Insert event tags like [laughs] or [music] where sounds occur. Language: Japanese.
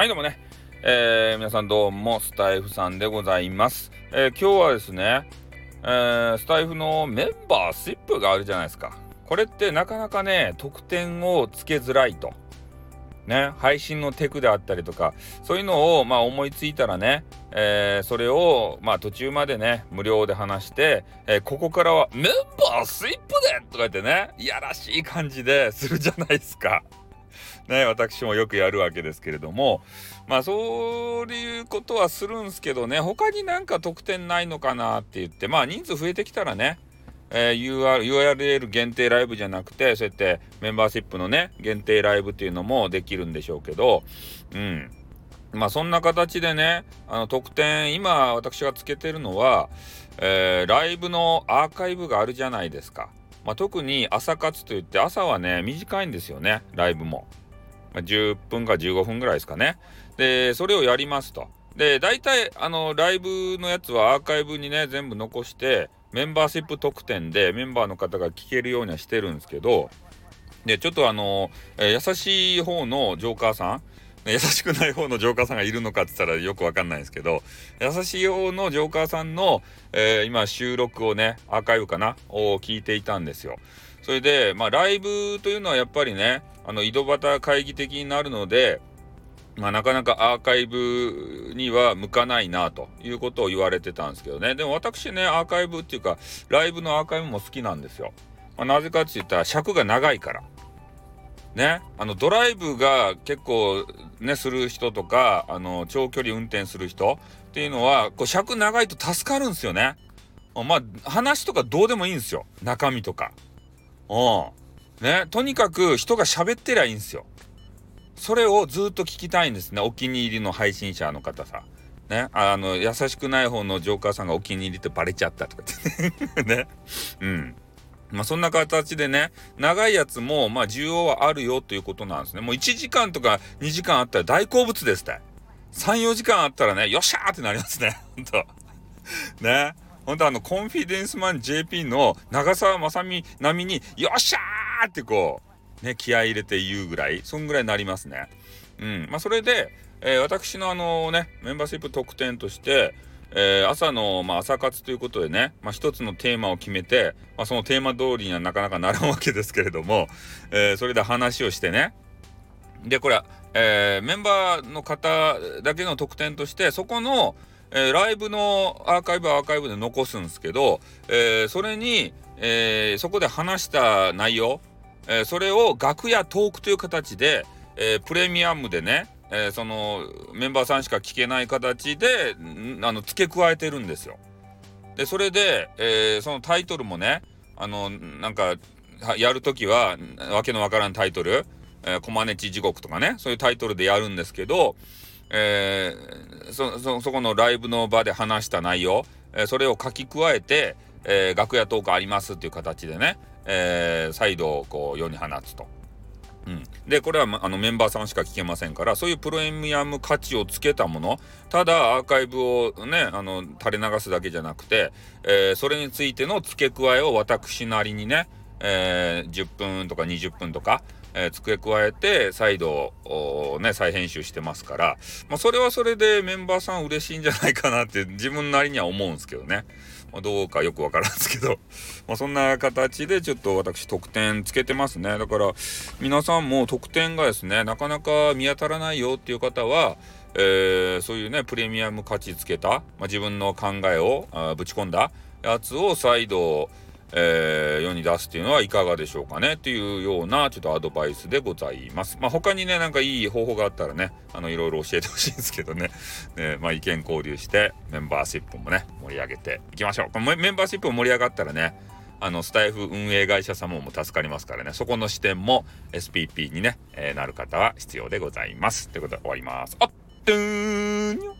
はい、どうもね。えー、皆さんどうも、スタイフさんでございます。えー、今日はですね、えー、スタイフのメンバーシップがあるじゃないですか。これってなかなかね、得点をつけづらいと。ね、配信のテクであったりとか、そういうのを、まあ、思いついたらね、えー、それを、まあ、途中までね、無料で話して、えー、ここからは、メンバースイップでとか言ってね、いやらしい感じでするじゃないですか。ね、私もよくやるわけですけれども、まあそういうことはするんですけどね、他になんか特典ないのかなって言って、まあ人数増えてきたらね、えー、UR URL 限定ライブじゃなくて、そうやってメンバーシップのね、限定ライブっていうのもできるんでしょうけど、うん。まあそんな形でね、あの特典、今私がつけてるのは、えー、ライブのアーカイブがあるじゃないですか。まあ、特に朝活といって朝はね、短いんですよね、ライブも。まあ、10分か15分ぐらいですかね。で、それをやりますと。で、大体、あの、ライブのやつはアーカイブにね、全部残して、メンバーシップ特典でメンバーの方が聞けるようにはしてるんですけど、で、ちょっとあの、えー、優しい方のジョーカーさん、優しくない方のジョーカーさんがいるのかって言ったらよくわかんないんですけど、優しい方のジョーカーさんの、えー、今収録をね、アーカイブかなを聞いていたんですよ。それで、まあ、ライブというのはやっぱりね、あの、井戸端会議的になるので、まあ、なかなかアーカイブには向かないなということを言われてたんですけどね。でも私ね、アーカイブっていうか、ライブのアーカイブも好きなんですよ。まあ、なぜかって言ったら尺が長いから。ね、あのドライブが結構ねする人とかあの長距離運転する人っていうのはこう尺長いと助かるんですよね。まあ話とかどうでもいいんですよ中身とか。うん。ね、とにかく人が喋ってりゃいいんですよ。それをずっと聞きたいんですね。お気に入りの配信者の方さ。ね、あの、優しくない方のジョーカーさんがお気に入りってバレちゃったとかって [laughs] ね。うん。まあそんな形でね、長いやつも、まあ需要はあるよということなんですね。もう1時間とか2時間あったら大好物ですって。3、4時間あったらね、よっしゃーってなりますね。[laughs] ほんと。ね。ほんとあの、コンフィデンスマン JP の長澤まさみ並みに、よっしゃーってこう、ね、気合入れて言うぐらい、そんぐらいになりますね。うん。まあそれで、えー、私のあのね、メンバーシップ特典として、えー、朝の、まあ、朝活ということでね、まあ、一つのテーマを決めて、まあ、そのテーマ通りにはなかなかならんわけですけれども、[laughs] えー、それで話をしてね。で、これ、えー、メンバーの方だけの特典として、そこの、えー、ライブのアーカイブはアーカイブで残すんですけど、えー、それに、えー、そこで話した内容、えそれを楽屋トークという形で、えプレミアムでね、えー、そのメンバーさんしか聞けない形であの付け加えてるんですよ。でそれで、えー、そのタイトルもねあのなんかやるときはわけのわからんタイトル「えー、コマネチ地獄」とかねそういうタイトルでやるんですけど、えー、そそそこのライブの場で話した内容、えー、それを書き加えて、えー、楽屋トークありますっていう形でね、えー、再度こう世に放つと。うん、でこれはあのメンバーさんしか聞けませんからそういうプレミアム価値をつけたものただアーカイブをねあの垂れ流すだけじゃなくて、えー、それについての付け加えを私なりにね、えー、10分とか20分とか、えー、付け加えて再度ね再編集してますから、まあ、それはそれでメンバーさん嬉しいんじゃないかなって自分なりには思うんですけどね。まあ、どうかよくわからんですけど、[laughs] まあ、そんな形でちょっと私特典つけてますね。だから皆さんも特典がですね、なかなか見当たらないよっていう方は、えー、そういうね、プレミアム価値つけた、まあ、自分の考えをぶち込んだやつを再度、えー、世に出すっていうのはいかがでしょうかねっていうようなちょっとアドバイスでございます。まあ他にね、なんかいい方法があったらね、あのいろいろ教えてほしいんですけどね、[laughs] ねまあ意見交流してメンバーシップもね、盛り上げていきましょう。メンバーシップも盛り上がったらね、あのスタイフ運営会社様も助かりますからね、そこの視点も SPP にね、えー、なる方は必要でございます。ということで終わります。あっ、ドゥーン